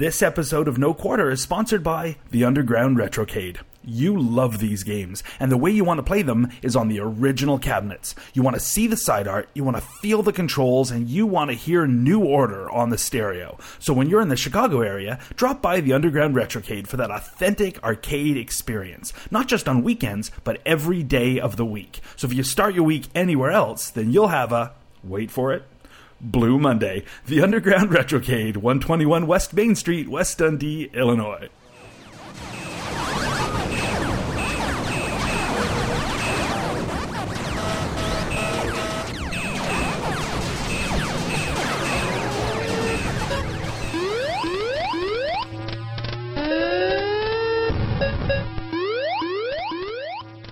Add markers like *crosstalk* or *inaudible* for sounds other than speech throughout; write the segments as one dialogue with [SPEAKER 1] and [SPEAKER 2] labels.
[SPEAKER 1] This episode of No Quarter is sponsored by the Underground Retrocade. You love these games, and the way you want to play them is on the original cabinets. You want to see the side art, you want to feel the controls, and you want to hear New Order on the stereo. So when you're in the Chicago area, drop by the Underground Retrocade for that authentic arcade experience. Not just on weekends, but every day of the week. So if you start your week anywhere else, then you'll have a, wait for it, Blue Monday. The Underground *laughs* Retrocade, 121 West Main Street, West Dundee, Illinois.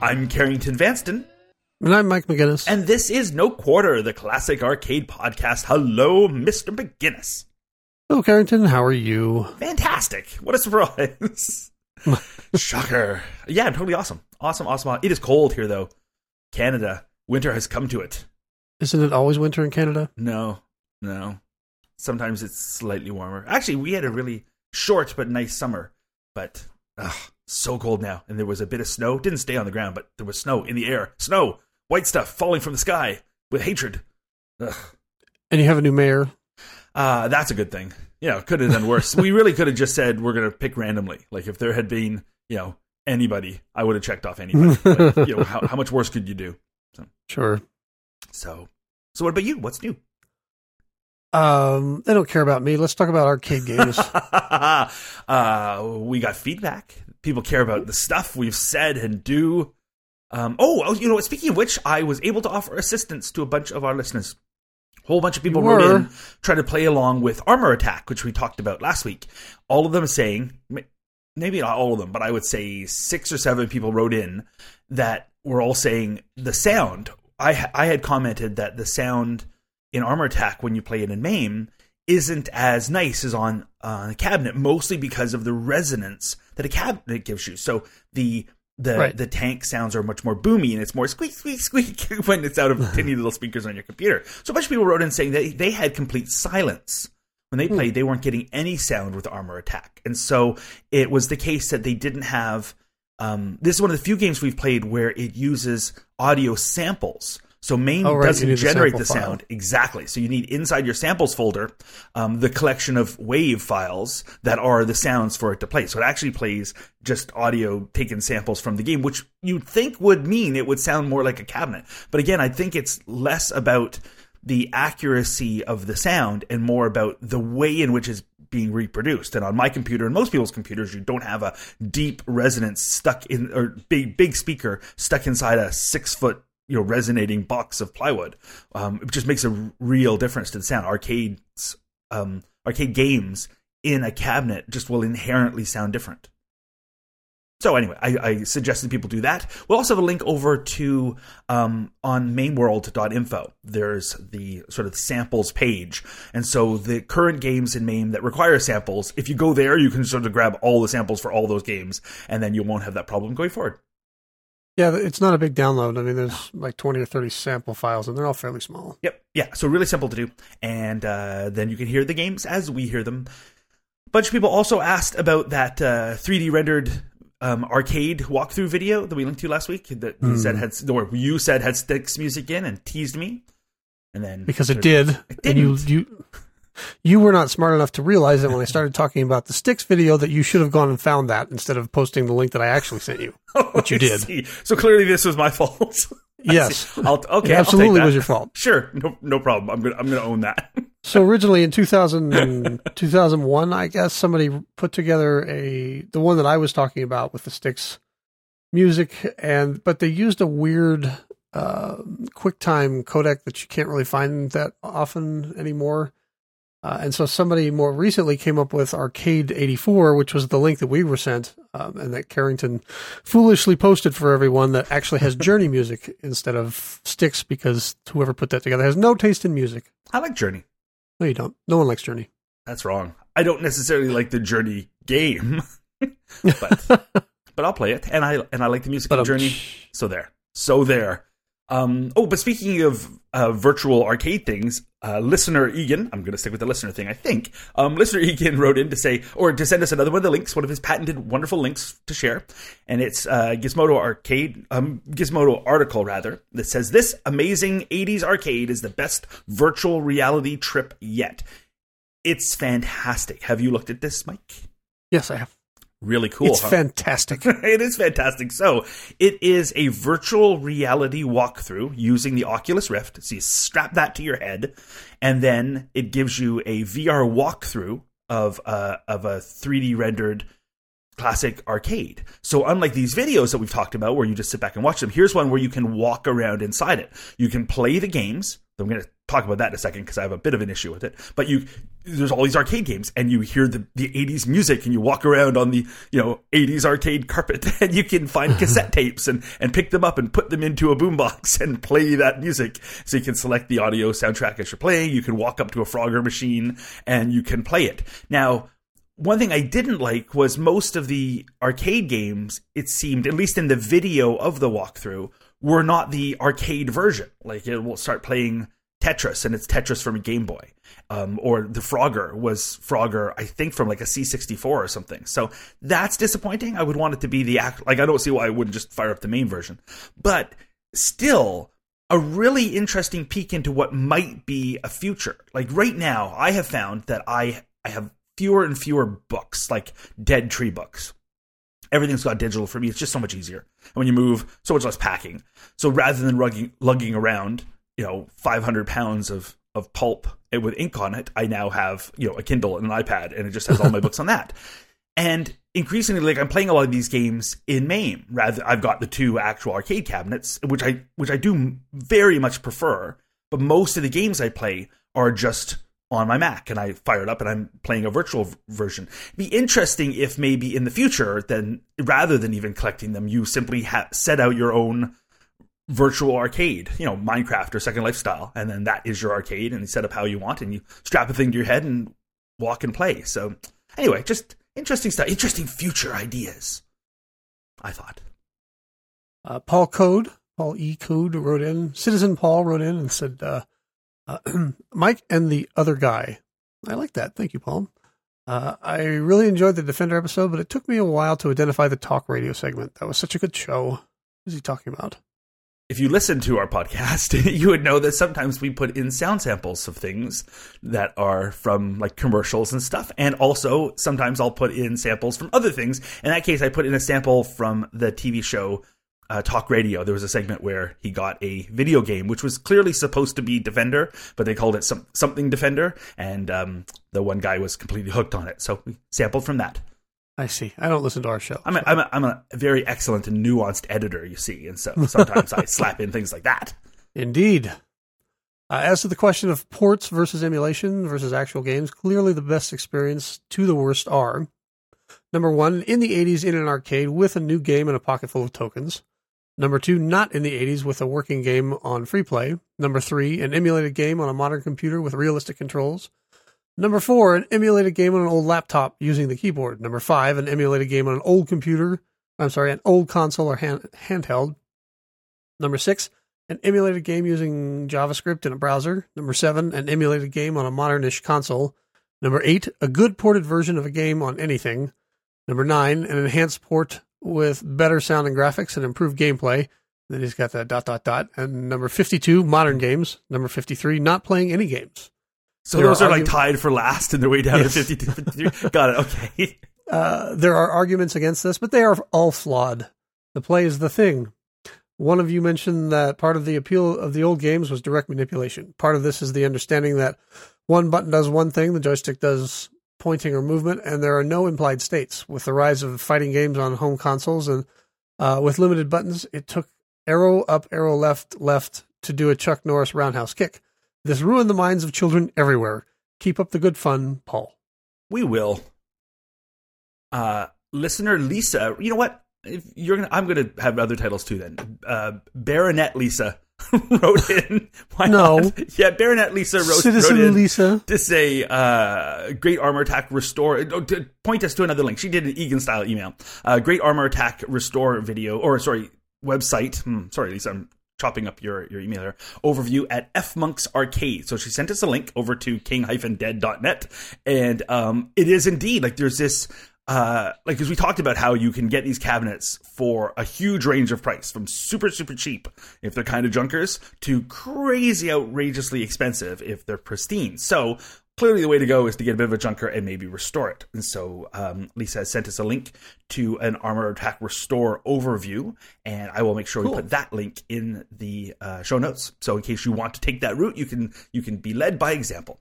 [SPEAKER 1] I'm Carrington Vanston.
[SPEAKER 2] And I'm Mike McGinnis.
[SPEAKER 1] And this is No Quarter, the classic arcade podcast. Hello, Mr. McGinnis.
[SPEAKER 2] Hello, Carrington. How are you?
[SPEAKER 1] Fantastic. What a surprise. *laughs* Shocker. Yeah, totally awesome. Awesome, awesome. It is cold here, though. Canada. Winter has come to it.
[SPEAKER 2] Isn't it always winter in Canada?
[SPEAKER 1] No, no. Sometimes it's slightly warmer. Actually, we had a really short but nice summer, but ugh, so cold now. And there was a bit of snow. Didn't stay on the ground, but there was snow in the air. Snow, white stuff falling from the sky with hatred. Ugh.
[SPEAKER 2] And you have a new mayor.
[SPEAKER 1] Uh, that's a good thing. You know, could have done worse. we really could have just said we're going to pick randomly. Like if there had been, you know, anybody, I would have checked off anybody. *laughs* you know, how, how much worse could you do? So,
[SPEAKER 2] Sure.
[SPEAKER 1] so, so what about you? What's new?
[SPEAKER 2] Um, they don't care about me. Let's talk about arcade games. *laughs*
[SPEAKER 1] uh, we got feedback. People care about the stuff we've said and do. Um, oh, oh, you know? Speaking of which, I was able to offer assistance to a bunch of our listeners. A whole bunch of people wrote in trying to play along with Armor Attack, which we talked about last week. All of them saying, maybe not all of them, but I would say six or seven people wrote in that were all saying the sound. I I had commented that the sound in Armor Attack when you play it in MAME isn't as nice as on on a cabinet, mostly because of the resonance that a cabinet gives you. So the the
[SPEAKER 2] Right.
[SPEAKER 1] the tank sounds are much more boomy and it's more squeak squeak squeak *laughs* when it's out of *laughs* tiny little speakers on your computer. So a bunch of people wrote in saying that they had complete silence when they played. They weren't getting any sound with Armor Attack, and so it was the case that they didn't have. Um, this is one of the few games we've played where it uses audio samples. So MAME
[SPEAKER 2] Oh, right,
[SPEAKER 1] doesn't
[SPEAKER 2] the
[SPEAKER 1] generate the
[SPEAKER 2] file.
[SPEAKER 1] sound exactly. So you need inside your samples folder um, the collection of wave files that are the sounds for it to play. So it actually plays just audio taken samples from the game, which you'd think would mean it would sound more like a cabinet. But again, I think it's less about the accuracy of the sound and more about the way in which it's being reproduced. And on my computer and most people's computers, you don't have a deep resonance stuck in or big big speaker stuck inside a six foot you know resonating box of plywood. Um, it just makes a real difference to the sound. Arcades, um, arcade games in a cabinet just will inherently sound different. So anyway, I, I suggested people do that. We'll also have a link over to um, on mameworld.info. There's the sort of samples page, and so the current games in MAME that require samples, if you go there, you can sort of grab all the samples for all those games, and then you won't have that problem going forward.
[SPEAKER 2] Yeah, it's not a big download. I mean, there's like 20 or 30 sample files, and they're all fairly small.
[SPEAKER 1] Yep. Yeah. So really simple to do, and uh, then you can hear the games as we hear them. A bunch of people also asked about that uh, 3D rendered um, arcade walkthrough video that we linked to last week. That you said had or you said had Styx music in and teased me, and then
[SPEAKER 2] Because it did. And
[SPEAKER 1] didn't.
[SPEAKER 2] you, you were not smart enough to realize that when I started talking about the Styx video that you should have gone and found that instead of posting the link that I actually sent you. *laughs* Which you did.
[SPEAKER 1] see. So clearly, this was my *laughs* fault.
[SPEAKER 2] Yes.
[SPEAKER 1] I'll, okay.
[SPEAKER 2] It absolutely was your fault. *laughs*
[SPEAKER 1] Sure. No. No problem. I'm gonna. I'm gonna own that.
[SPEAKER 2] So originally in 2000, 2001, I guess somebody put together a the one that I was talking about with the Styx music, and but they used a weird uh, QuickTime codec that you can't really find that often anymore. Uh, and so somebody more recently came up with Arcade 84, which was the link that we were sent, um, and that Carrington foolishly posted for everyone that actually has *laughs* Journey music instead of Styx because whoever put that together has no taste in music.
[SPEAKER 1] I like Journey.
[SPEAKER 2] No, you don't. No one likes Journey.
[SPEAKER 1] That's wrong. I don't necessarily like the Journey game, *laughs* but but I'll play it, and I and I like the music
[SPEAKER 2] But,
[SPEAKER 1] of Journey. So there, so there. Um, oh, but speaking of uh, virtual arcade things, uh, listener Egan, I'm going to stick with the listener thing, I think. Um, listener *laughs* Egan wrote in to say, or to send us another one of the links, one of his patented wonderful links to share. And it's uh, Gizmodo Arcade, um, Gizmodo article rather, that says, This amazing 80s arcade is the best virtual reality trip yet. It's fantastic. Have you looked at this, Mike?
[SPEAKER 2] Yes, I have.
[SPEAKER 1] Really cool.
[SPEAKER 2] It's
[SPEAKER 1] huh?
[SPEAKER 2] fantastic. *laughs*
[SPEAKER 1] it is fantastic. So it is a virtual reality walkthrough using the Oculus Rift. So you strap that to your head, and then it gives you a VR walkthrough of a, of a 3D rendered classic arcade. So unlike these videos that we've talked about where you just sit back and watch them, here's one where you can walk around inside it. You can play the games. I'm going to talk about that in a second because I have a bit of an issue with it. But you, there's all these arcade games, and you hear the, the 80s music, and you walk around on the you know 80s arcade carpet, *laughs* and you can find *laughs* cassette tapes and and pick them up and put them into a boombox *laughs* and play that music. So you can select the audio soundtrack as you're playing. You can walk up to a Frogger machine and you can play it. Now, one thing I didn't like was most of the arcade games, it seemed, at least in the video of the walkthrough, were not the arcade version. Like it will start playing Tetris and it's Tetris from a Game Boy. Um, or the Frogger was Frogger, I think from like a C64 or something. So that's disappointing. I would want it to be the act. Like I don't see why I wouldn't just fire up the MAME version. But still, a really interesting peek into what might be a future. Like right now, I have found that I I have fewer and fewer books, like dead tree books. Everything's got digital for me. It's just so much easier. And when you move, so much less packing. So rather than rugging, lugging around, you know, 500 pounds of, of pulp with ink on it, I now have, you know, a Kindle and an iPad and it just has all my *laughs* books on that. And increasingly, like I'm playing a lot of these games in MAME. Rather, I've got the two actual arcade cabinets, which I, which I do very much prefer. But most of the games I play are just on my Mac and I fire it up and I'm playing a virtual version. It'd be interesting if maybe in the future, then rather than even collecting them, you simply ha- set out your own virtual arcade, you know, Minecraft or Second Lifestyle, and then that is your arcade and you set up how you want and you strap a thing to your head and walk and play. So anyway, just interesting stuff, interesting future ideas. I thought.
[SPEAKER 2] Uh, Paul Code, Paul E. Code wrote in, Citizen Paul wrote in and said, uh, uh, *clears throat* Mike and the other guy. I like that. Thank you, Paul. Uh, I really enjoyed the Defender episode, but it took me a while to identify the talk radio segment. That was such a good show. What is he talking about?
[SPEAKER 1] If you listen to our podcast, *laughs* you would know that sometimes we put in sound samples of things that are from like commercials and stuff. And also sometimes I'll put in samples from other things. In that case, I put in a sample from the TV show uh, talk radio, there was a segment where he got a video game, which was clearly supposed to be Defender, but they called it some, something Defender, and um, the one guy was completely hooked on it. So we sampled from that.
[SPEAKER 2] I see. I don't listen to our show.
[SPEAKER 1] I'm a, I'm a, I'm a very excellent and nuanced editor, you see, and so sometimes I *laughs* slap in things like that.
[SPEAKER 2] Indeed. Uh, as to the question of ports versus emulation versus actual games, clearly the best experience to the worst are number one, in the 80s in an arcade with a new game and a pocket full of tokens. Number two, not in the 80s with a working game on free play. Number three, an emulated game on a modern computer with realistic controls. Number four, an emulated game on an old laptop using the keyboard. Number five, an emulated game on an old computer. I'm sorry, an old console or hand, handheld. Number six, an emulated game using JavaScript in a browser. Number seven, an emulated game on a modernish console. Number eight, a good ported version of a game on anything. Number nine, an enhanced port with better sound and graphics and improved gameplay. Then he's got that dot dot dot. And number fifty-two, modern games. Number fifty-three, not playing any games.
[SPEAKER 1] So there those are, are like tied for last and they're way down yes. to 52, 53. Got it. Okay. *laughs*
[SPEAKER 2] Uh, there are arguments against this, but they are all flawed. The play is the thing. One of you mentioned that part of the appeal of the old games was direct manipulation. Part of this is the understanding that one button does one thing, the joystick does pointing or movement, and there are no implied states. With the rise of fighting games on home consoles and uh, with limited buttons, it took arrow up, arrow left, left to do a Chuck Norris roundhouse kick. This ruined the minds of children everywhere. Keep up the good fun, Paul.
[SPEAKER 1] We will. Uh, listener Lisa, you know what? If you're gonna, I'm gonna have other titles too. Then, uh, Baronet Lisa *laughs* wrote in.
[SPEAKER 2] Why no, not?
[SPEAKER 1] yeah, Baronet Lisa wrote,
[SPEAKER 2] Citizen
[SPEAKER 1] wrote in
[SPEAKER 2] Lisa
[SPEAKER 1] to say, uh, "Great armor attack restore." Oh, to point us to another link. She did an Egan style email. Uh, Great armor attack restore video, or sorry, website. Hmm, sorry, Lisa, I'm chopping up your, your email here, overview at F Monks arcade. So she sent us a link over to king-dead.net. And um, it is indeed like there's this uh, like as we talked about how you can get these cabinets for a huge range of price from super super cheap if they're kind of junkers to crazy outrageously expensive if they're pristine. So clearly the way to go is to get a bit of a junker and maybe restore it. And so um, lisa has sent us a link to an armor attack restore overview and i will make sure cool. we put that link in the uh, show notes. So in case you want to take that route you can you can be led by example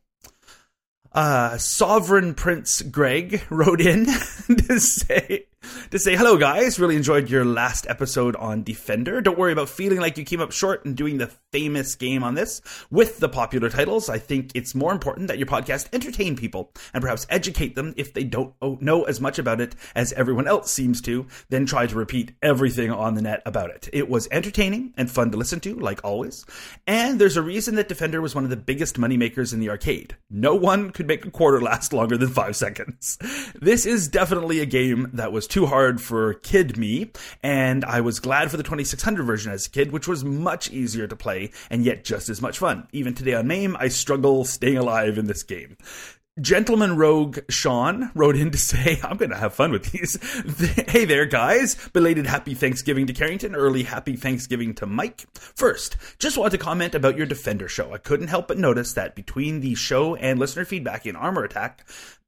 [SPEAKER 1] uh, Sovereign Prince Greg *laughs* wrote in to say to say hello guys. Really enjoyed your last episode on defender. Don't worry about feeling like you came up short and doing the famous game on this. With the popular titles i think it's more important that your podcast entertain people and perhaps educate them if they don't know as much about it as everyone else seems to then try to repeat everything on the net about it. It was entertaining and fun to listen to like always. And there's a reason that defender was one of the biggest money makers in the arcade. No one could make a quarter last longer than five seconds. *laughs* This is definitely a game that was too hard for kid me, and I was glad for the 2600 version as a kid, which was much easier to play and yet just as much fun. Even today on MAME, I struggle staying alive in this game. Gentleman Rogue Sean wrote in to *laughs* say, I'm going to have fun with these. *laughs* hey there, guys. Belated happy Thanksgiving to Carrington. Early happy Thanksgiving to Mike. First, just wanted to comment about your Defender show. I couldn't help but notice that between the show and listener feedback in Armor Attack,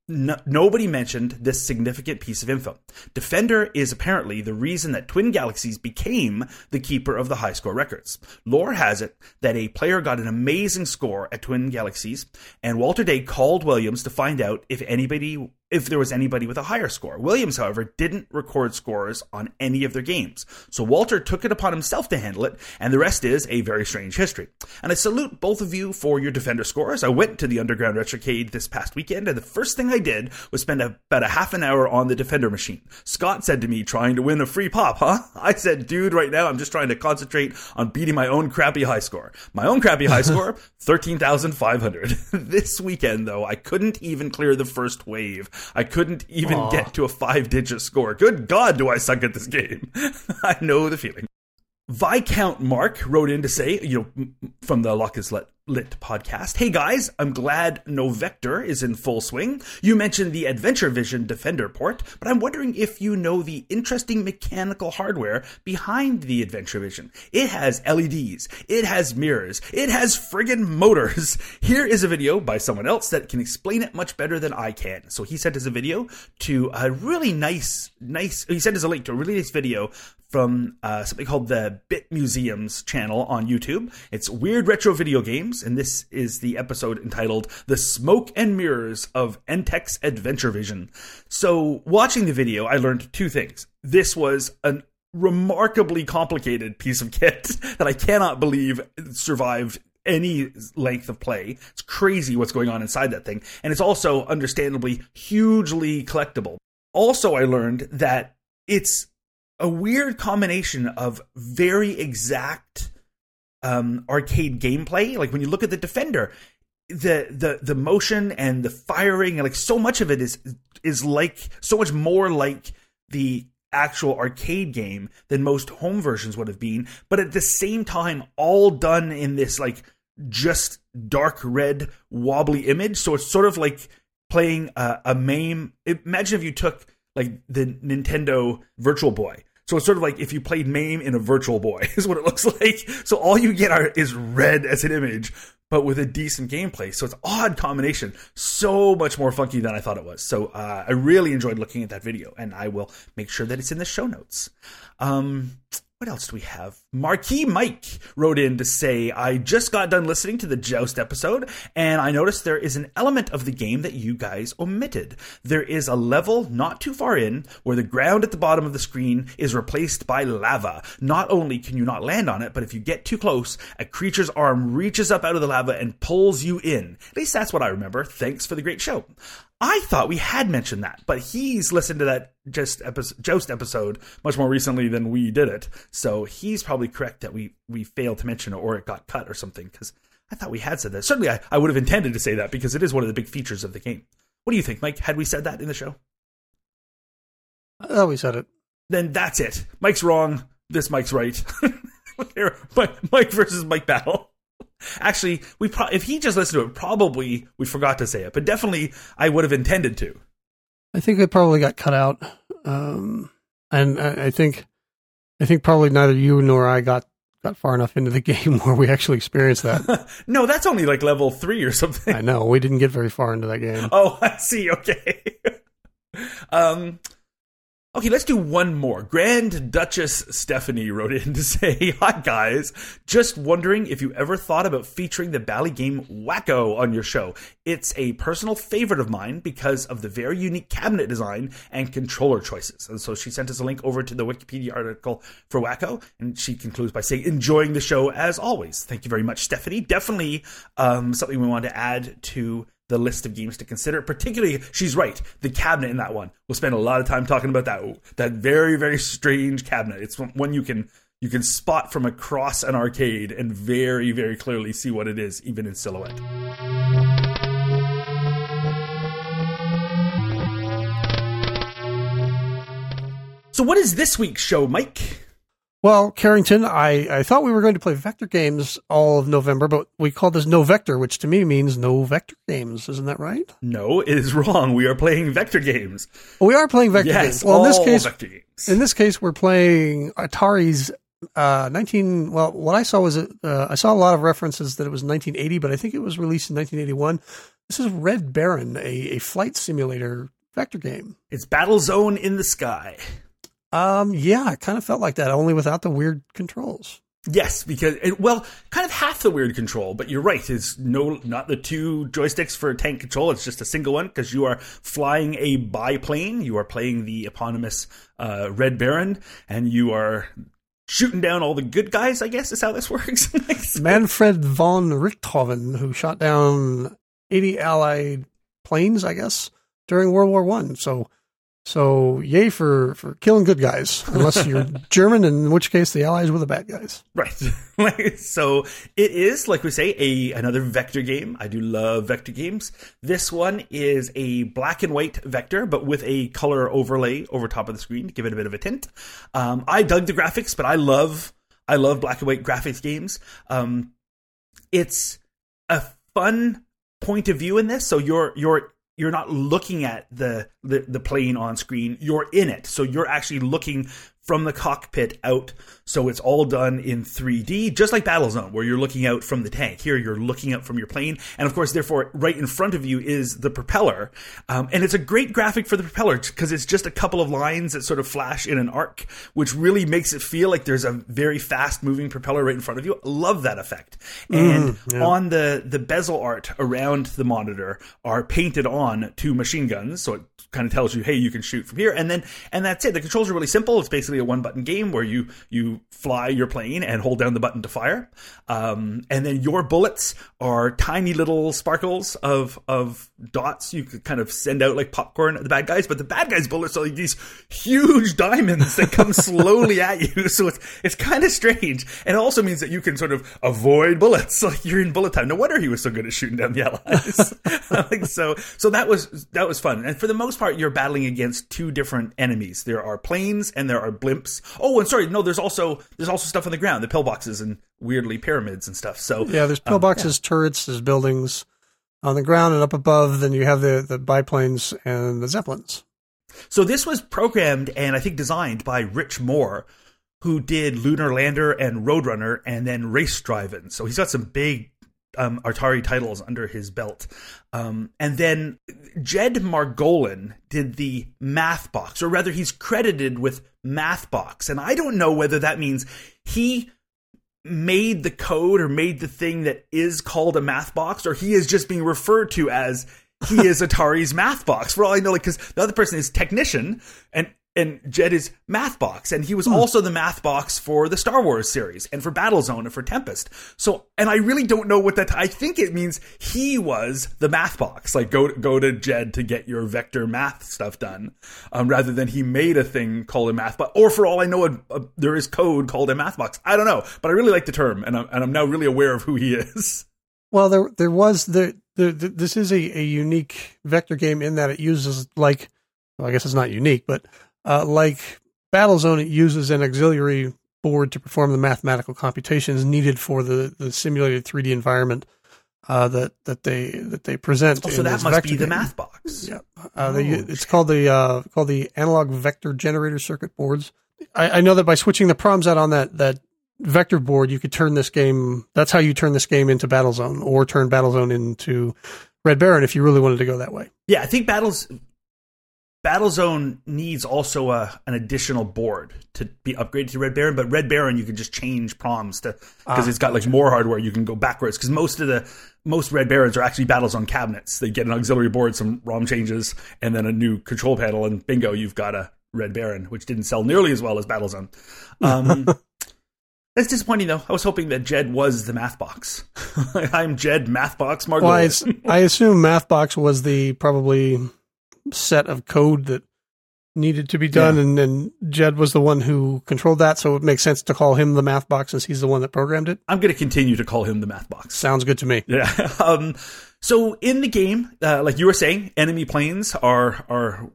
[SPEAKER 1] no, nobody mentioned this significant piece of info. Defender is apparently the reason that Twin Galaxies became the keeper of the high score records. Lore has it that a player got an amazing score at Twin Galaxies, and Walter Day called Williams to find out if anybody if there was anybody with a higher score. Williams, however, didn't record scores on any of their games. So Walter took it upon himself to handle it, and the rest is a very strange history. And I salute both of you for your Defender scores. I went to the Underground Retrocade this past weekend, and the first thing I did was spend about a half an hour on the Defender machine. Scott said to me, trying to win a free pop, huh? *laughs* I said, dude, right now I'm just trying to concentrate on beating my own crappy high score. My own crappy high *laughs* score, 13,500. *laughs* this weekend, though, I couldn't even clear the first wave. I couldn't even Aww. get to a five digit score. Good God, do I suck at this game. *laughs* I know the feeling. Viscount Mark wrote in to say, you know, from the Let Lit podcast. Hey guys, I'm glad Novector is in full swing. You mentioned the Adventure Vision Defender port, but I'm wondering if you know the interesting mechanical hardware behind the Adventure Vision. It has LEDs, it has mirrors, it has friggin' motors. *laughs* Here is a video by someone else that can explain it much better than I can. So he sent us a video to a really nice, nice, he sent us a link to a really nice video from uh, something called the Bit Museums channel on YouTube. It's weird retro video games, and this is the episode entitled The Smoke and Mirrors of Entex Adventure Vision. So, watching the video, I learned two things. This was an remarkably complicated piece of kit *laughs* that I cannot believe survived any length of play. It's crazy what's going on inside that thing. And it's also understandably hugely collectible. Also, I learned that it's a weird combination of very exact um, arcade gameplay. Like when you look at the Defender, the the the motion and the firing, and like so much of it is is like so much more like the actual arcade game than most home versions would have been. But at the same time, all done in this like just dark red wobbly image. So it's sort of like playing a, a MAME. Imagine if you took like the Nintendo Virtual Boy so it's sort of like if you played MAME in a Virtual Boy, *laughs* is what it looks like. So all you get are, is red as an image, but with a decent gameplay. So it's odd combination. So much more funky than I thought it was. So uh, I really enjoyed looking at that video, and I will make sure that it's in the show notes. Um, what else do we have? Marquee Mike wrote in to say, I just got done listening to the Joust episode, and I noticed there is an element of the game that you guys omitted. There is a level not too far in where the ground at the bottom of the screen is replaced by lava. Not only can you not land on it, but if you get too close, a creature's arm reaches up out of the lava and pulls you in. At least that's what I remember. Thanks for the great show. I thought we had mentioned that, but he's listened to that just episode, Joust episode much more recently than we did it. So he's probably correct that we we failed to mention it or it got cut or something because I thought we had said that. Certainly, I, I would have intended to say that because it is one of the big features of the game. What do you think, Mike? Had we said that in the show?
[SPEAKER 2] I thought we said it.
[SPEAKER 1] Then that's it. Mike's wrong. This Mike's right. *laughs* Mike, Mike versus Mike battle. Actually, we pro- if he just listened to it, probably we forgot to say it, but definitely I would have intended to.
[SPEAKER 2] I think it probably got cut out, um, and I, I think I think probably neither you nor I got got far enough into the *laughs* game where we actually experienced that. *laughs*
[SPEAKER 1] no, that's only like level three or something.
[SPEAKER 2] I know we didn't get very far into that game.
[SPEAKER 1] Oh, *laughs* I see. Okay. um, Okay, let's do one more. Grand Duchess Stephanie wrote in to *laughs* say, Hi guys, just wondering if you ever thought about featuring the Bally game Wacko on your show. It's a personal favorite of mine because of the very unique cabinet design and controller choices. And so she sent us a link over to the Wikipedia article for Wacko, and she concludes by saying, enjoying the show as always. Thank you very much, Stephanie. Definitely um, something we want to add to the list of games to consider. Particularly, she's right. The cabinet in that one. We'll spend a lot of time talking about that. That very very strange cabinet. It's one you can you can spot from across an arcade and very very clearly see what it is, even in silhouette. So, what is this week's show, Mike?
[SPEAKER 2] Well, Carrington, I, I thought we were going to play vector games all of November, but we call this no vector, which to me means no vector games. Isn't that right?
[SPEAKER 1] No, it is *laughs* wrong. We are playing vector games.
[SPEAKER 2] we are playing vector
[SPEAKER 1] yes,
[SPEAKER 2] games. Well, in this case,
[SPEAKER 1] vector games.
[SPEAKER 2] in this case, we're playing Atari's uh, 19. Well, what I saw was uh, I saw a lot of references that it was 1980, but I think it was released in 1981. This is Red Baron, a, a flight simulator vector game.
[SPEAKER 1] It's Battle Zone in the Sky.
[SPEAKER 2] Um, yeah, it kind of felt like that, only without the weird controls.
[SPEAKER 1] Yes, because it, well, kind of half the weird control, but you're right. It's no, not the two joysticks for tank control. It's just a single one because you are flying a biplane. You are playing the eponymous uh, Red Baron, and you are shooting down all the good guys. I guess is how this *laughs* works.
[SPEAKER 2] Manfred von Richthofen, who shot down 80 Allied planes, I guess, during World War One. So so yay for, for killing good guys, unless you're *laughs* German, in which case the Allies were the bad guys.
[SPEAKER 1] Right. *laughs* so it is, like we say, a another vector game. I do love vector games. This one is a black and white vector, but with a color overlay over top of the screen to give it a bit of a tint. Um, I dug the graphics, but I love I love black and white graphics games. Um, it's a fun point of view in this. So you're you're you're not looking at the, the, the plane on screen. You're in it. So you're actually looking from the cockpit out so it's all done in 3D, just like Battlezone, where you're looking out from the tank. Here, you're looking out from your plane, and of course, therefore, right in front of you is the propeller. Um, and it's a great graphic for the propeller because it's just a couple of lines that sort of flash in an arc, which really makes it feel like there's a very fast moving propeller right in front of you. love that effect. And mm, yeah. on the the bezel art around the monitor are painted on two machine guns, so it kind of tells you, hey, you can shoot from here, and then and that's it. The controls are really simple. It's basically a one button game where you you fly your plane and hold down the button to fire. Um, and then your bullets are tiny little sparkles of of dots. You could kind of send out like popcorn at the bad guys, but the bad guys' bullets are like these huge diamonds that come *laughs* slowly at you. So it's it's kind of strange, and it also means that you can sort of avoid bullets. *laughs* Like you're in bullet time. No wonder he was so good at shooting down the allies. *laughs* like so, so that was that was fun. And for the most part, you're battling against two different enemies. There are planes and there are blimps. Oh, and sorry, no, there's also there's also stuff on the ground, the pillboxes and weirdly pyramids and stuff. So
[SPEAKER 2] yeah, there's pillboxes, um, yeah. turrets, there's buildings on the ground and up above. Then you have the the biplanes and the zeppelins.
[SPEAKER 1] So this was programmed and I think designed by Rich Moore, who did Lunar Lander and Roadrunner, and then Race Driving. So he's got some big um, Atari titles under his belt. Um, and then Jed Margolin did the Math Box, or rather, he's credited with Math Box. And I don't know whether that means he made the code or made the thing that is called a math box, or he is just being referred to as he *laughs* is Atari's math box. For all I know, like because the other person is technician, and and Jed is Mathbox, and he was hmm. also the Mathbox for the Star Wars series and for Battlezone and for Tempest. So, and I really don't know what that. I think it means he was the Mathbox. Like, go go to Jed to get your vector math stuff done, um, rather than he made a thing called a Mathbox. Or for all I know, a, a, there is code called a Mathbox. I don't know, but I really like the term, and I'm, and I'm now really aware of who he is. *laughs*
[SPEAKER 2] Well, there there was the, the, the this is a, a unique vector game in that it uses like well, I guess it's not unique, but uh, like Battlezone, it uses an auxiliary board to perform the mathematical computations needed for the, the simulated 3D environment uh, that that they that they present.
[SPEAKER 1] Oh, so that must be the math box.
[SPEAKER 2] Yeah, uh, they, oh, it's called the uh, called the analog vector generator circuit boards. I, I know that by switching the proms out on that that vector board, you could turn this game. That's how you turn this game into Battlezone, or turn Battlezone into Red Baron if you really wanted to go that way.
[SPEAKER 1] Yeah, I think Battles Battlezone needs also a, an additional board to be upgraded to Red Baron, but Red Baron you can just change proms to because ah, it's got like more hardware. You can go backwards because most of the most Red Barons are actually Battlezone cabinets. They get an auxiliary board, some ROM changes, and then a new control panel, and bingo, you've got a Red Baron, which didn't sell nearly as well as Battlezone. Um, *laughs* That's disappointing, though. I was hoping that Jed was the math box. *laughs* I'm Jed Mathbox Margot. Well,
[SPEAKER 2] I, I assume Mathbox was the probably set of code that needed to be done, yeah. and, and Jed was the one who controlled that, so it makes sense to call him the math box since he's the one that programmed it.
[SPEAKER 1] I'm going to continue to call him the math box.
[SPEAKER 2] Sounds good to me.
[SPEAKER 1] Yeah. *laughs* Um, so in the game, uh, like you were saying, enemy planes are are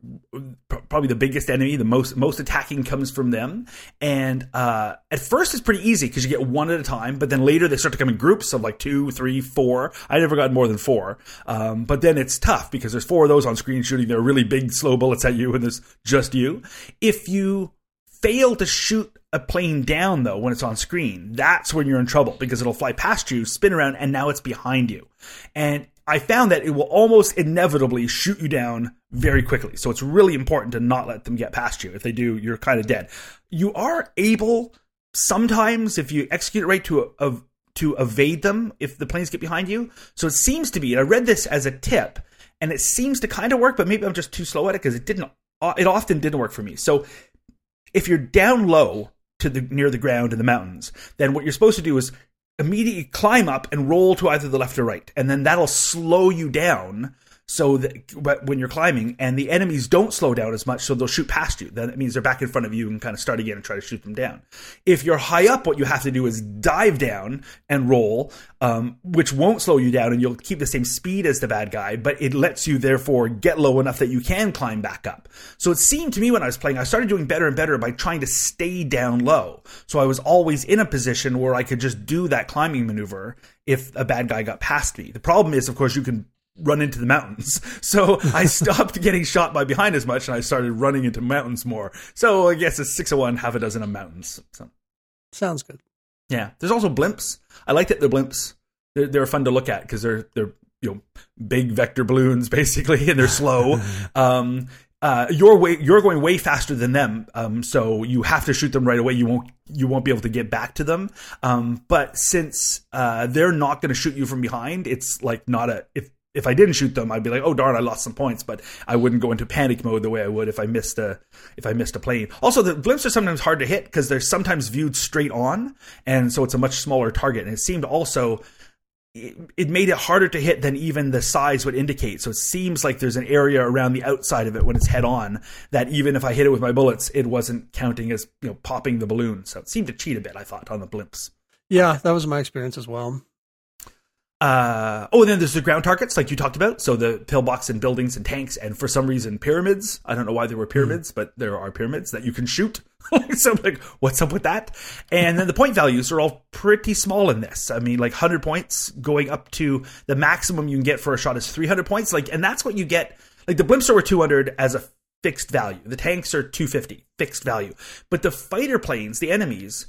[SPEAKER 1] probably the biggest enemy. The most most attacking comes from them, and uh, at first it's pretty easy because you get one at a time. But then later they start to come in groups of like two, three, four. I never got more than four. Um, but then it's tough because there's four of those on screen shooting their really big slow bullets at you, and there's just you. If you fail to shoot a plane down though when it's on screen, that's when you're in trouble because it'll fly past you, spin around, and now it's behind you. And I found that it will almost inevitably shoot you down very quickly. So it's really important to not let them get past you. If they do, you're kind of dead. You are able sometimes, if you execute it right, to uh, to evade them if the planes get behind you. So it seems to be, and I read this as a tip, and it seems to kind of work, but maybe I'm just too slow at it because it didn't. Uh, it often didn't work for me. So if you're down low to the near the ground in the mountains, then what you're supposed to do is immediately climb up and roll to either the left or right. And then that'll slow you down so that when you're climbing and the enemies don't slow down as much so they'll shoot past you then it means they're back in front of you and kind of start again and try to shoot them down. If you're high up what you have to do is dive down and roll um, which won't slow you down and you'll keep the same speed as the bad guy but it lets you therefore get low enough that you can climb back up. So it seemed to me when i was playing i started doing better and better by trying to stay down low. So i was always in a position where i could just do that climbing maneuver if a bad guy got past me. The problem is of course you can run into the mountains. *laughs* So I stopped getting shot by behind as much and I started running into mountains more. So I guess it's six of one, half a dozen of mountains. So.
[SPEAKER 2] Sounds good.
[SPEAKER 1] Yeah. There's also blimps. I like that they're blimps. They're, they're fun to look at because they're, they're, you know, big vector balloons *laughs* basically, and they're slow. *laughs* um, uh, you're way, you're going way faster than them, um, so you have to shoot them right away. You won't you won't be able to get back to them. Um, but since uh, they're not going to shoot you from behind, it's like not a if if I didn't shoot them, I'd be like, oh darn, I lost some points, but I wouldn't go into panic mode the way I would if I missed a if I missed a plane. Also, the blimps are sometimes hard to hit because they're sometimes viewed straight on, and so it's a much smaller target. And it seemed also it, made it harder to hit than even the size would indicate. So it seems like there's an area around the outside of it when it's head on that even if I hit it with my bullets, it wasn't counting as you know popping the balloon. So it seemed to cheat a bit. I thought on the blimps.
[SPEAKER 2] Yeah, that was my experience as well.
[SPEAKER 1] Uh, oh, and then there's the ground targets, like you talked about. So the pillbox and buildings and tanks, and for some reason pyramids. I don't know why there were pyramids, mm. but there are pyramids that you can shoot. *laughs* so I'm like, what's up with that? And then the point values are all pretty small in this. I mean, like 100 points going up to the maximum you can get for a shot is 300 points. Like, and that's what you get. Like the blimps are 200 as a fixed value. The tanks are 250 fixed value, but the fighter planes, the enemies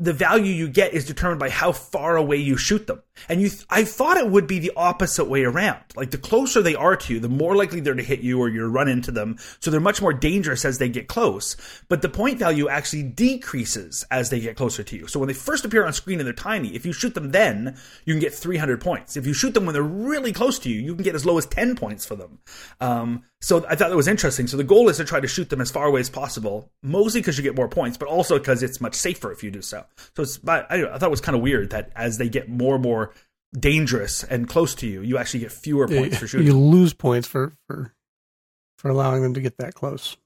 [SPEAKER 1] the value you get is determined by how far away you shoot them. And you, th- I thought it would be the opposite way around. Like the closer they are to you, the more likely they're to hit you or you run into them. So they're much more dangerous as they get close. But the point value actually decreases as they get closer to you. So when they first appear on screen and they're tiny, if you shoot them then, you can get 300 points. If you shoot them when they're really close to you, you can get as low as 10 points for them. Um, so I thought that was interesting. So the goal is to try to shoot them as far away as possible, mostly because you get more points, but also because it's much safer if you do so. So it's I, I thought it was kind of weird that as they get more and more dangerous and close to you, you actually get fewer points for shooting.
[SPEAKER 2] You lose points for for for allowing them to get that close.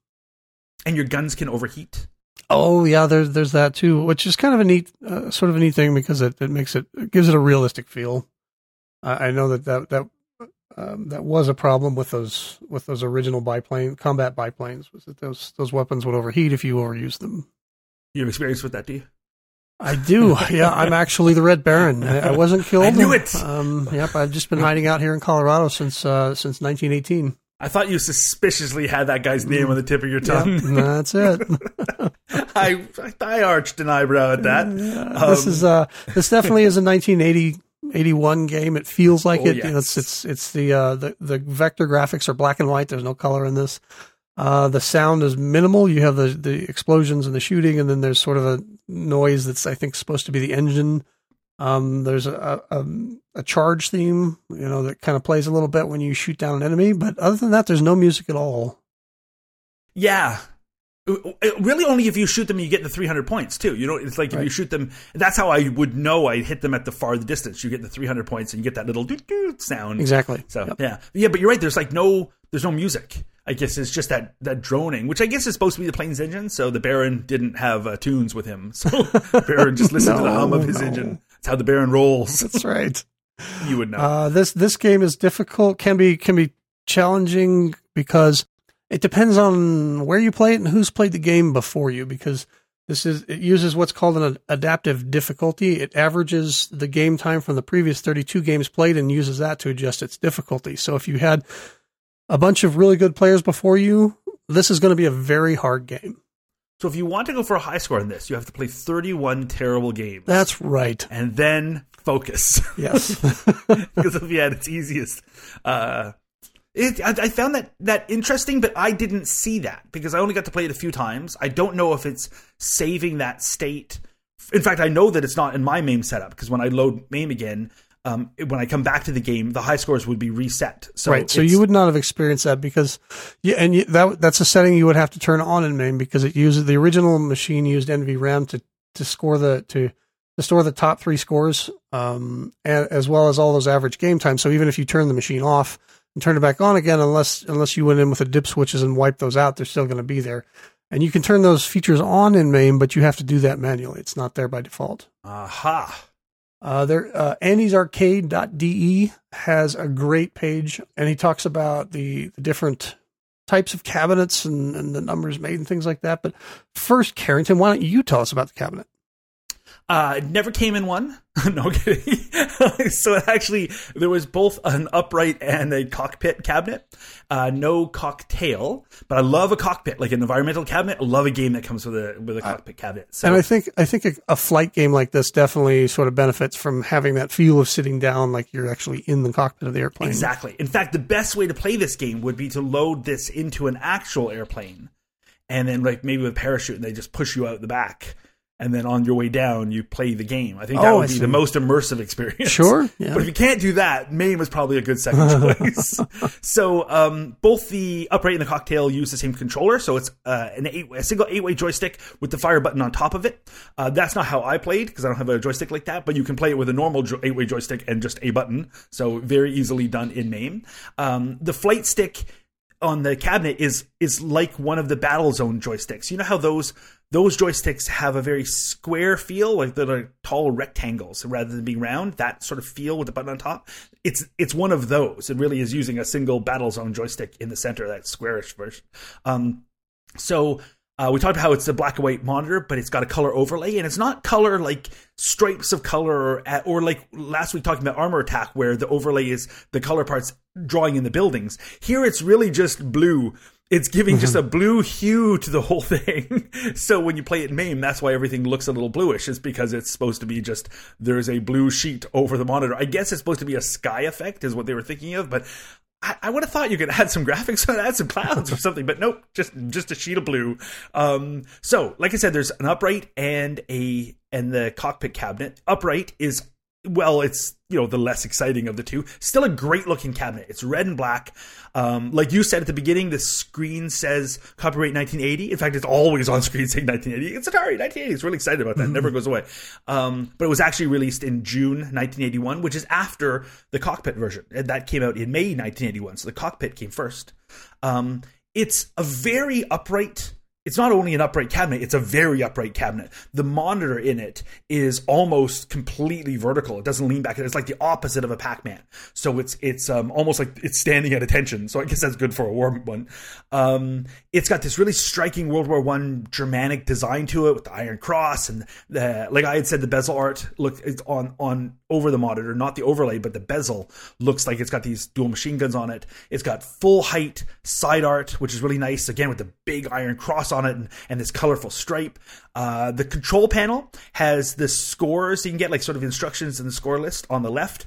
[SPEAKER 1] And your guns can overheat.
[SPEAKER 2] Oh yeah, there's there's that too, which is kind of a neat, uh, sort of a neat thing because it, it makes it, it gives it a realistic feel. Uh, I know that that that um, that was a problem with those with those original biplane combat biplanes was that those those weapons would overheat if you overuse them.
[SPEAKER 1] You have experience with that, do you?
[SPEAKER 2] I do. Yeah, I'm actually the Red Baron. I, I wasn't killed.
[SPEAKER 1] I knew it.
[SPEAKER 2] Um, yep, I've just been hiding out here in Colorado since uh, since 1918.
[SPEAKER 1] I thought you suspiciously had that guy's name on the tip of your tongue.
[SPEAKER 2] Yep, that's it. *laughs*
[SPEAKER 1] I I arched an eyebrow at that.
[SPEAKER 2] Yeah, this is uh this definitely is a 1980 81 game. It feels like
[SPEAKER 1] Oh,
[SPEAKER 2] it. You know, it's it's it's the uh the the vector graphics are black and white. There's no color in this. Uh, the sound is minimal. You have the the explosions and the shooting, and then there's sort of a noise that's I think supposed to be the engine. Um, there's a, a a charge theme, you know, that kind of plays a little bit when you shoot down an enemy. But other than that, there's no music at all.
[SPEAKER 1] Yeah. Really, only if you shoot them, you get the 300 points too. You know, it's like if you shoot them. That's how I would know I hit them at the farther distance. You get the 300 points, and you get that little doo doo sound.
[SPEAKER 2] Exactly.
[SPEAKER 1] So
[SPEAKER 2] Yep.
[SPEAKER 1] yeah, yeah, but you're right. There's like no, there's no music. I guess it's just that that droning, which I guess is supposed to be the plane's engine. So the Baron didn't have uh, tunes with him, so *laughs* Baron just listened to the hum of his
[SPEAKER 2] no.
[SPEAKER 1] engine. That's how the Baron rolls.
[SPEAKER 2] That's right. *laughs*
[SPEAKER 1] You would know.
[SPEAKER 2] Uh, this this game is difficult. Can be can be challenging because it depends on where you play it and who's played the game before you. Because this is it uses what's called an adaptive difficulty. It averages the game time from the previous 32 games played and uses that to adjust its difficulty. So if you had a bunch of really good players before you, this is going to be a very hard game.
[SPEAKER 1] so if you want to go for a high score in this, you have to play 31 terrible games.
[SPEAKER 2] That's right.
[SPEAKER 1] and then focus. *laughs*
[SPEAKER 2] Yes. *laughs*
[SPEAKER 1] because if you had its easiest. Uh, it, I, I found that that interesting, but I didn't see that because I only got to play it a few times. I don't know if it's saving that state. In fact, I know that it's not in my MAME setup because when I load MAME again, um, when I come back to the game, the high scores would be reset. So
[SPEAKER 2] right. So you would not have experienced that because, yeah, and you, that that's a setting you would have to turn on in MAME because it uses the original machine used NVRAM to to score the to to store the top three scores, um, and, as well as all those average game times. So even if you turn the machine off and turn it back on again, unless unless you went in with the dip switches and wiped those out, they're still going to be there. And you can turn those features on in MAME, but you have to do that manually. It's not there by default.
[SPEAKER 1] aha.
[SPEAKER 2] Uh, there, uh, Andy'sArcade.de has a great page, and he talks about the, the different types of cabinets and, and the numbers made and things like that. But first, Carrington, why don't you tell us about the cabinet?
[SPEAKER 1] Uh, it never came in one. *laughs* no kidding. *laughs* so actually, there was both an upright and a cockpit cabinet. Uh, no cocktail, but I love a cockpit, like an environmental cabinet. I love a game that comes with a with a cockpit cabinet. So
[SPEAKER 2] And I think I think a, a flight game like this definitely sort of benefits from having that feel of sitting down, like you're actually in the cockpit of the airplane.
[SPEAKER 1] exactly. In fact, the best way to play this game would be to load this into an actual airplane, and then like maybe with a parachute, and they just push you out the back. And then on your way down, you play the game. I think that
[SPEAKER 2] Oh,
[SPEAKER 1] would
[SPEAKER 2] I
[SPEAKER 1] be
[SPEAKER 2] see.
[SPEAKER 1] the most immersive experience.
[SPEAKER 2] Sure, *laughs* yeah.
[SPEAKER 1] But if you can't do that, MAME is probably a good second *laughs* choice. so um, both the upright and the cocktail use the same controller. So it's uh, an eight, a single eight-way joystick with the fire button on top of it. Uh, that's not how I played because I don't have a joystick like that. But you can play it with a normal jo- eight-way joystick and just a button. So very easily done in MAME. Um, the flight stick on the cabinet is is like one of the Battlezone joysticks. You know how those those joysticks have a very square feel, like they're like tall rectangles rather than being round. That sort of feel with the button on top. It's it's one of those. It really is using a single Battlezone joystick in the center, that squarish version. Um, so uh, we talked about how it's a black and white monitor, but it's got a color overlay, and it's not color like stripes of color, or, or like last week talking about Armor Attack, where the overlay is the color parts drawing in the buildings. Here, it's really just blue. It's giving just a blue hue to the whole *laughs* thing. so when you play it in MAME, that's why everything looks a little bluish. Is because it's supposed to be just there's a blue sheet over the monitor. I guess it's supposed to be a sky effect, is what they were thinking of, but I, I would have thought you could add some *laughs* graphics, add some clouds or something, but nope, just just a sheet of blue. Um, so, like I said, there's an upright and a and the cockpit cabinet. Upright is well, it's you know the less exciting of the two. Still a great looking cabinet. It's red and black. Um, like you said at the beginning, the screen says copyright 1980. In fact, it's always on screen saying 1980. It's Atari 1980. It's really excited about that. Never goes away. Um, but it was actually released in June 1981, which is after the cockpit version. And that came out in May 1981. So the cockpit came first. Um, it's a very upright it's not only an upright cabinet, it's a very upright cabinet. The monitor in it is almost completely vertical. It doesn't lean back. It's like the opposite of a Pac-Man. So it's it's um, almost like it's standing at attention. So I guess that's good for a war one. Um, it's got this really striking World War One Germanic design to it with the Iron Cross and the like I had said the bezel art look on on over the monitor, not the overlay, but the bezel looks like it's got these dual machine guns on it. It's got full height side art, which is really nice. Again with the big Iron Cross on it and, and this colorful stripe. Uh, the control panel has the scores you can get, like sort of instructions in the score list on the left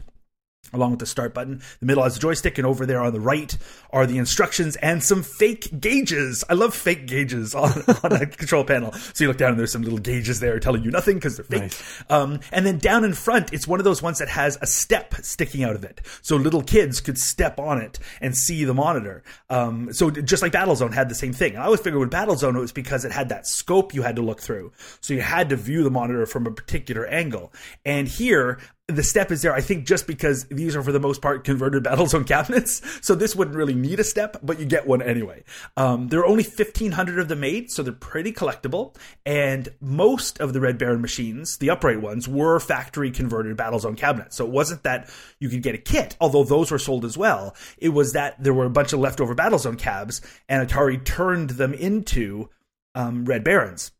[SPEAKER 1] along with the start button. The middle has a joystick, and over there on the right are the instructions and some fake gauges. I love fake gauges *laughs* on, on a control panel. So you look down and there's some little gauges there telling you nothing because they're fake. Nice. Um, and then down in front, it's one of those ones that has a step sticking out of it. So little kids could step on it and see the monitor. Um, so just like Battlezone had the same thing. And I always figured with Battlezone it was because it had that scope you had to look through. So you had to view the monitor from a particular angle. And here, the step is there, I think, just because these are for the most part converted *laughs* Battlezone cabinets. So this wouldn't really need a step, but you get one anyway. Um, there are only 1,500 of them made, so they're pretty collectible. And most of the Red Baron machines, the upright ones, were factory converted Battlezone cabinets. So it wasn't that you could get a kit, although those were sold as well. It was that there were a bunch of leftover Battlezone cabs, and Atari turned them into um, Red Barons.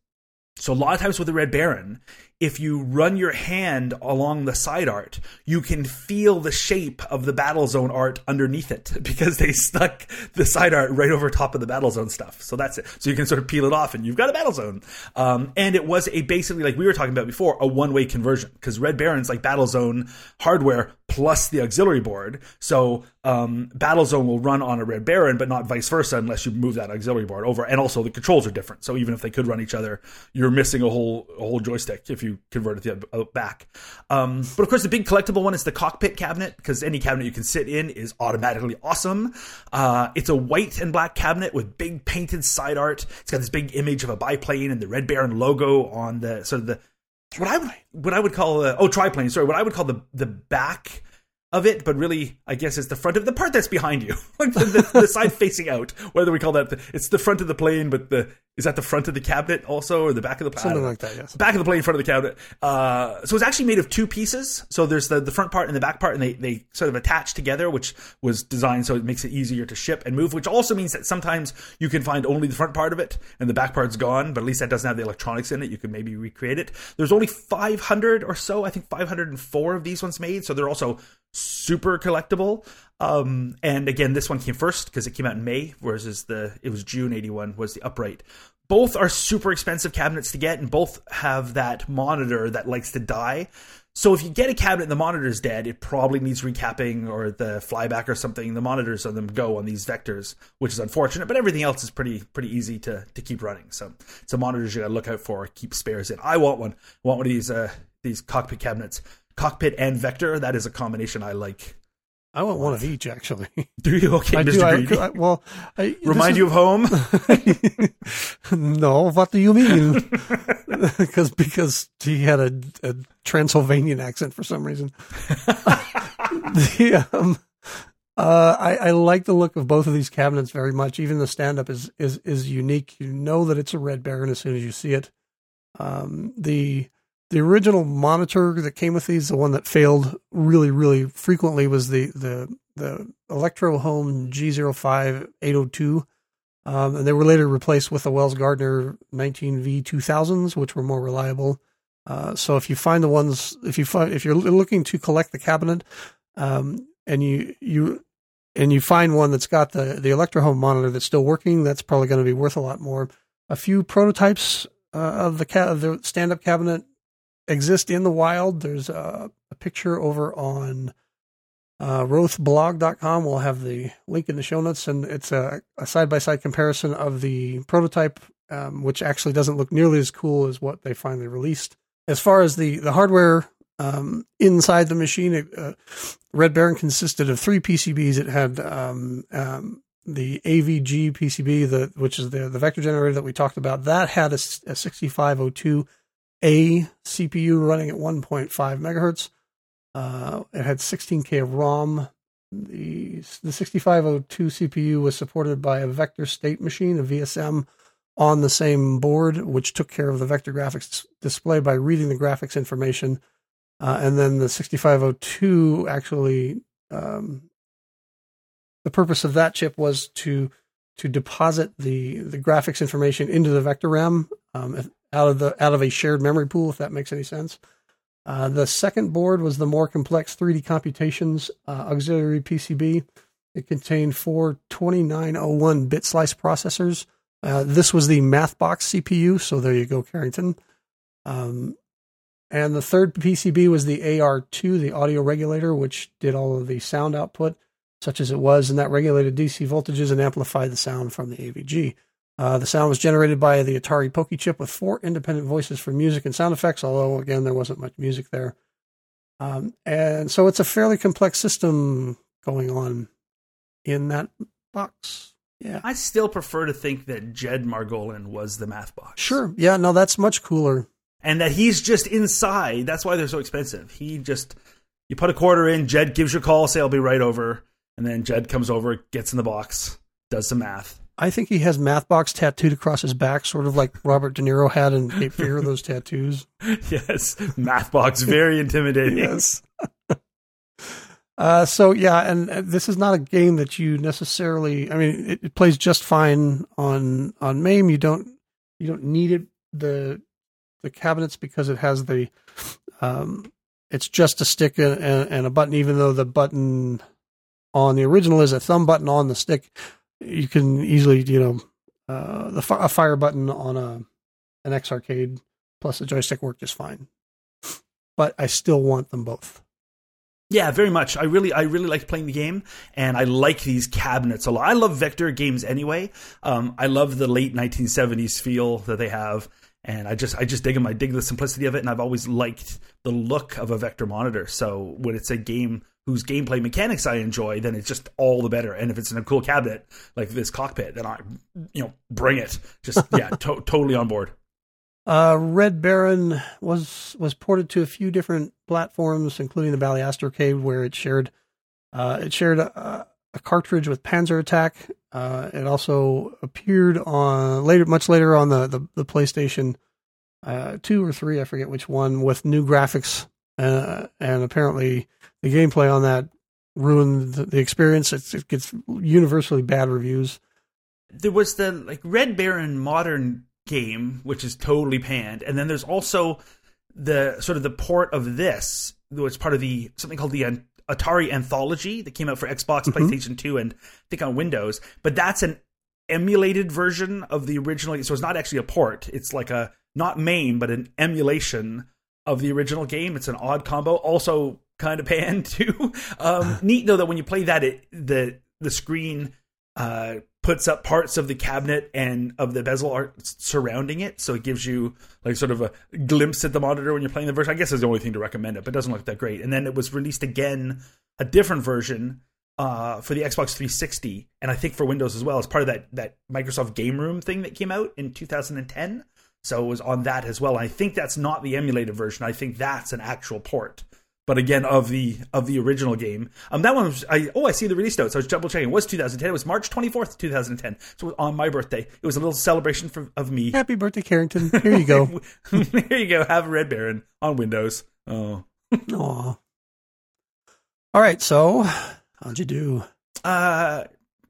[SPEAKER 1] So a lot of times with the Red Baron, if you run your hand along the side art, you can feel the shape of the Battlezone art underneath it *laughs* because they stuck the side art right over top of the Battlezone stuff. So that's it. So you can sort of peel it off and you've got a Battlezone. Um, and it was a basically, like we were talking about before, a one way conversion because Red Baron's like Battlezone hardware plus the auxiliary board. So um, Battlezone will run on a Red Baron, but not vice versa unless you move that auxiliary board over. And also the controls are different. So even if they could run each other, you're missing a whole a whole joystick if you convert it the back. Um, but of course, the big collectible one is the cockpit cabinet because any cabinet you can sit in is automatically awesome. Uh, it's a white and black cabinet with big painted side art. It's got this big image of a biplane and the Red Baron logo on the sort of the what I would what I would call the, oh triplane. Sorry, what I would call the the back of it, but really, I guess it's the front of the part that's behind you, *laughs* like the, the, the, side facing out. Whether we call that, the, it's the front of the plane, but the is that the front of the cabinet also, or the back of the plane?
[SPEAKER 2] Something like that, yes.
[SPEAKER 1] Back of the plane, front of the cabinet. Uh, so it's actually made of two pieces. So there's the, the front part and the back part, and they, they sort of attach together, which was designed so it makes it easier to ship and move, which also means that sometimes you can find only the front part of it and the back part's gone, but at least that doesn't have the electronics in it. You can maybe recreate it. There's only 500 or so, I think 504 of these ones made, so they're also super collectible. Um, and again, this one came first because it came out in May, whereas the it was June '81 was the upright. Both are super expensive cabinets to get, and both have that monitor that likes to die. So if you get a cabinet and the monitor's dead, it probably needs recapping or the flyback or something. The monitors on them go on these vectors, which is unfortunate, but everything else is pretty pretty easy to to keep running. So it's a monitors you gotta look out for, keep spares in. I want one. I want one of these uh, these cockpit cabinets, cockpit and vector. That is a combination I like.
[SPEAKER 2] I want one of each, actually. *laughs*
[SPEAKER 1] Do you? Okay, I Mr.
[SPEAKER 2] Do, I, I, well, I,
[SPEAKER 1] remind you of home? *laughs*
[SPEAKER 2] no, what do you mean? *laughs* because because he had a, a, Transylvanian accent for some reason. the, um, uh, I, I like the look of both of these cabinets very much. Even the stand up is, is is unique. You know that it's a Red Baron as soon as you see it. Um, the the original monitor that came with these, the one that failed really, really frequently, was the the the Electrohome G05 802. Um, and they were later replaced with the Wells Gardner 19V2000s, which were more reliable. Uh, so if you find the ones, if you find if you're looking to collect the cabinet, um, and you you and you find one that's got the the Electrohome monitor that's still working, that's probably going to be worth a lot more. A few prototypes uh, of the ca- of the stand up cabinet exist in the wild. There's a, a picture over on uh, rothblog.com. We'll have the link in the show notes, and it's a side by side comparison of the prototype, um, which actually doesn't look nearly as cool as what they finally released. As far as the, the hardware um, inside the machine, uh, Red Baron consisted of three PCBs. It had um, um the AVG PCB, the, which is the, the vector generator that we talked about. That had a, a 6502 a CPU running at 1.5 megahertz. Uh, it had 16K of ROM. The, the 6502 CPU was supported by a vector state machine, a VSM, on the same board, which took care of the vector graphics display by reading the graphics information. Uh, and then the 6502 actually, um, the purpose of that chip was to to deposit the the graphics information into the vector RAM um, out of the out of a shared memory pool, if that makes any sense. Uh, the second board was the more complex 3D computations uh, auxiliary PCB. It contained four 2901 bit slice processors. Uh, this was the MathBox CPU, so there you go, Carrington. Um, and the third PCB was the AR2, the audio regulator, which did all of the sound output, such as it was, and that regulated DC voltages and amplified the sound from the AVG. Uh, the sound was generated by the Atari POKEY chip with four independent voices for music and sound effects, although, again, there wasn't much music there. Um, and so it's a fairly complex system going on in that box. Yeah.
[SPEAKER 1] I still prefer to think that Jed Margolin was the math box.
[SPEAKER 2] Sure. Yeah, no, that's much cooler.
[SPEAKER 1] And that he's just inside. That's why they're so expensive. He just, you put a quarter in, Jed gives you a call, say, I'll be right over. And then Jed comes over, gets in the box, does some math.
[SPEAKER 2] I think he has Mathbox tattooed across his back, sort of like Robert De Niro had in Cape Fear, *laughs* those tattoos.
[SPEAKER 1] yes, Mathbox, very *laughs* intimidating.
[SPEAKER 2] yes. Uh, so yeah, and this is not a game that you necessarily. I mean, it, it, plays just fine on on MAME. You don't you don't need it the the cabinets because it has the um, it's just a stick and, and, a button. Even though the button on the original is a thumb button on the stick, you can easily you know uh, the a fire button on a an X arcade plus the joystick work just fine. But I still want them both.
[SPEAKER 1] Yeah, very much. I really, I really like playing the game, and I like these cabinets a lot. I love vector games anyway. Um, I love the late 1970s feel that they have, and I just, I just dig them. I dig the simplicity of it, and I've always liked the look of a vector monitor. So when it's a game whose gameplay mechanics I enjoy, then it's just all the better. And if it's in a cool cabinet like this cockpit, then I, you know, bring it. Just *laughs* yeah, to- totally on board.
[SPEAKER 2] Uh, Red Baron was was ported to a few different platforms, including the Bally Arcade, where it shared uh, it shared a, a, cartridge with Panzer Attack. Uh, it also appeared on later, much later on the the, the PlayStation uh, two or three, I forget which one, with new graphics, uh, and apparently the gameplay on that ruined the, experience. It, it gets universally bad reviews.
[SPEAKER 1] There was the like Red Baron modern game, which is totally panned, and then there's also the sort of the port of this, which is part of the something called the Atari Anthology that came out for Xbox, mm-hmm. PlayStation 2, and I think on Windows. But that's an emulated version of the original. So it's not actually a port. It's like a not MAME, but an emulation of the original game. It's an odd combo. Also kind of panned *laughs* too. Um, neat though that when you play that, it the the screen uh, puts up parts of the cabinet and of the bezel art surrounding it, so it gives you like sort of a glimpse at the monitor when you're playing the version. I guess is the only thing to recommend it, but it doesn't look that great. And then it was released again, a different version uh, for the Xbox 360, and I think for Windows as well, as part of that that Microsoft Game Room thing that came out in 2010. So it was on that as well. I think that's not the emulated version. I think that's an actual port but again of the of the original game. Um, that one was I oh I see the release notes. I was double checking. It was 2010. It was March 24th, 2010. So it was on my birthday, it was a little celebration for, of me.
[SPEAKER 2] Happy birthday, Carrington! Here you go. *laughs*
[SPEAKER 1] Here you go. Have a Red Baron on Windows. Oh,
[SPEAKER 2] Aw. All right. So how'd you do?
[SPEAKER 1] Uh,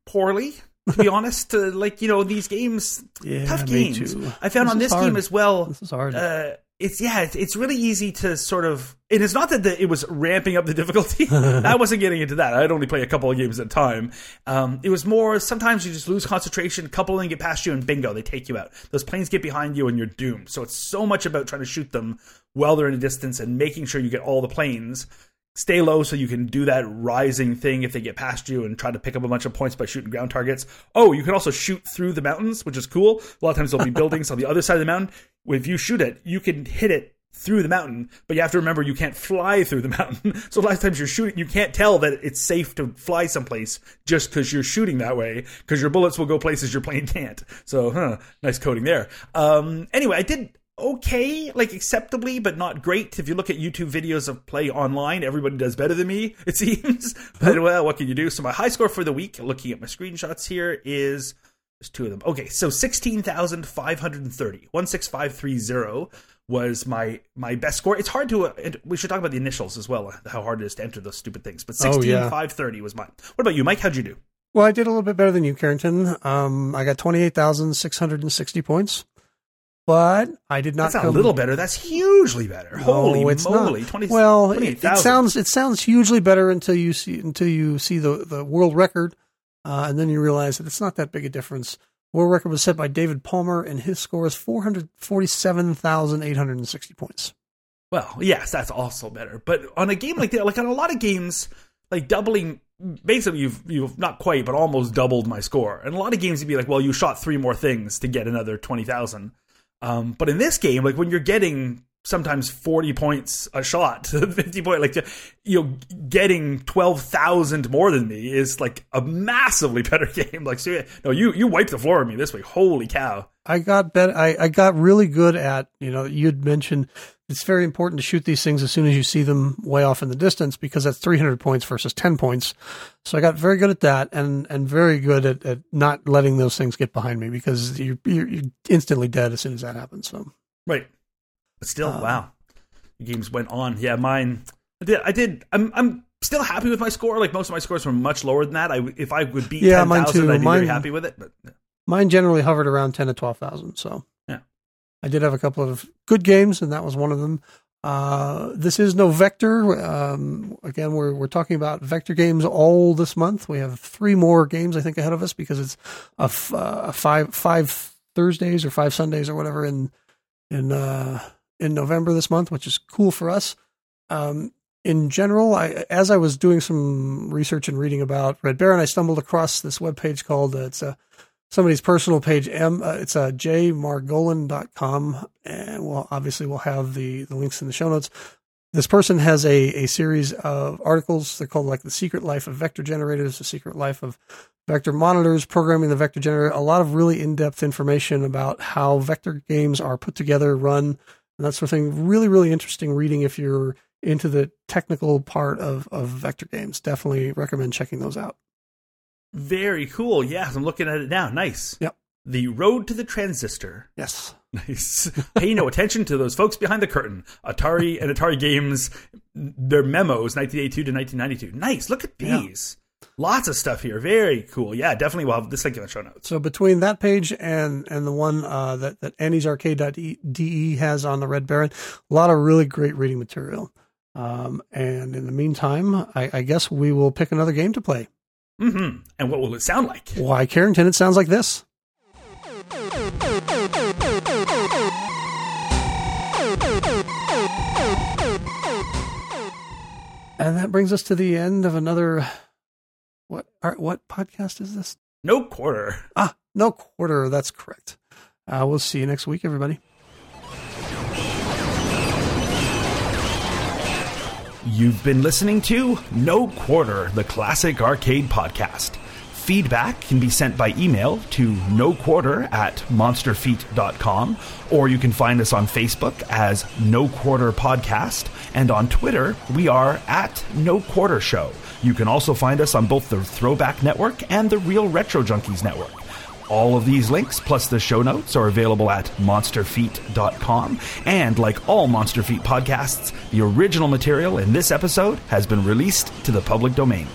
[SPEAKER 1] poorly. To be honest, uh, like you know these games,
[SPEAKER 2] yeah,
[SPEAKER 1] tough games. I found this on this game as well.
[SPEAKER 2] This is hard.
[SPEAKER 1] Uh, it's yeah, it's, it's really easy to sort of. And it's not that the, it was ramping up the difficulty. *laughs* I wasn't getting into that. I'd only play a couple of games at a time. Um, it was more sometimes you just lose concentration, a couple of them get past you, and bingo, they take you out. Those planes get behind you, and you're doomed. So it's so much about trying to shoot them while they're in a distance and making sure you get all the planes stay low so you can do that rising thing if they get past you and try to pick up a bunch of points by shooting ground targets. Oh, you can also shoot through the mountains, which is cool. A lot of times there'll be *laughs* buildings on the other side of the mountain. If you shoot it, you can hit it through the mountain, but you have to remember you can't fly through the *laughs* mountain. So a lot of times you're shooting, you can't tell that it's safe to fly someplace just because you're shooting that way, because your bullets will go places your plane can't. So, huh, nice coding there. Um, anyway, I did okay, like acceptably, but not great. If you look at YouTube videos of play online, everybody does better than me, *laughs* it seems. but well, what can you do? So my high score for the week, looking at my screenshots here, is There's two of them. Okay, so 16,530. 16530 was my my best score. It's hard to. Uh, we should talk about the initials as well. How hard it is to enter those stupid things. But
[SPEAKER 2] Oh,
[SPEAKER 1] sixteen
[SPEAKER 2] yeah.
[SPEAKER 1] five thirty was mine. What about you, Mike? How'd you do?
[SPEAKER 2] Well, I did a little bit better than you, Carrington. Um, I got 28,660 points, but I did not
[SPEAKER 1] That's a little better. That's hugely better. Holy
[SPEAKER 2] it's
[SPEAKER 1] moly!
[SPEAKER 2] not.
[SPEAKER 1] 20,
[SPEAKER 2] well, it, it sounds it sounds hugely better until you see until you see the the world record, uh, and then you realize that it's not that big a difference. World record was set by David Palmer, and his score is 447,860 points.
[SPEAKER 1] Well, yes, that's also better. But on a game like that, like on a lot of games, like doubling, basically you've you've not quite, but almost doubled my score. And a lot of games you'd be like, well, you shot three more things to get another twenty thousand. Um, but in this game, like when you're getting sometimes forty points a shot, *laughs* fifty point, like you know, getting twelve thousand more than me is like a massively *laughs* better game. Like, so, no, you you wiped the floor with me this week. Holy cow!
[SPEAKER 2] I got bet I, I got really good at you know you'd mentioned it's very important to shoot these things as soon as you see them way off in the distance because that's 300 points versus 10 points. So I got very good at that and and very good at, at not letting those things get behind me because you're, you're you're instantly dead as soon as that happens. So
[SPEAKER 1] Right. But still,
[SPEAKER 2] Um,
[SPEAKER 1] wow. The games went on. Yeah, mine. I did. I did. I'm. I'm still happy with my score. Like most of my scores were much lower than that. I if I would beat
[SPEAKER 2] Yeah,
[SPEAKER 1] ten
[SPEAKER 2] mine too.
[SPEAKER 1] I'd be
[SPEAKER 2] Mine-
[SPEAKER 1] very happy with it. But
[SPEAKER 2] mine generally hovered around 10 to 12,000. So
[SPEAKER 1] Yeah.
[SPEAKER 2] I did have a couple of good games and that was one of them. Uh, this is no vector. Um, again, we're we're talking about vector games all this month. We have three more games I think ahead of us because it's a, f- uh, a five five Thursdays or five Sundays or whatever in in uh, in November this month, which is cool for us. Um, in general, I as I was doing some research and reading about Red Baron, I stumbled across this webpage called uh, it's a somebody's personal page. M uh, it's a jmargolin.com, and well, obviously we'll have the the links in the show notes. This person has a a series of articles. They're called like the Secret Life of Vector Generators, the Secret Life of Vector Monitors, Programming the Vector Generator. A lot of really in depth information about how vector games are put together, run, and that sort of thing. Really, really interesting reading if you're into the technical part of of vector games. Definitely recommend checking those out.
[SPEAKER 1] Very cool. Yeah, I'm looking at it now. Nice.
[SPEAKER 2] Yep.
[SPEAKER 1] The road to the transistor.
[SPEAKER 2] Yes. *laughs*
[SPEAKER 1] Nice. Pay no attention to those folks behind the curtain. Atari and Atari Games, their memos, 1982 to 1992. Nice. Look at
[SPEAKER 2] Yeah.
[SPEAKER 1] these. Lots of stuff here. Very cool. Yeah, definitely. We'll have this link in the show notes.
[SPEAKER 2] So between that page and and the one uh, that that Andy'sArcade.de has on the Red Baron, a lot of really great reading material. Um, and in the meantime, I, I guess we will pick another game to play.
[SPEAKER 1] Hmm And what will it sound like?
[SPEAKER 2] Why, Carrington? It sounds like this. And that brings us to the end of another. What are, what podcast is this?
[SPEAKER 1] No quarter.
[SPEAKER 2] Ah, no quarter. That's correct. Uh, we'll see you next week, everybody.
[SPEAKER 1] You've been listening to No Quarter, the classic arcade podcast. Feedback can be sent by email to no quarter at monsterfeet.com, or you can find us on Facebook as No Quarter Podcast, and on Twitter, we are at No Quarter Show. You can also find us on both the Throwback Network and the Real Retro Junkies Network. All of these links, plus the show notes, are available at monsterfeet.com. And like all Monster Feet podcasts, the original material in this episode has been released to the public domain.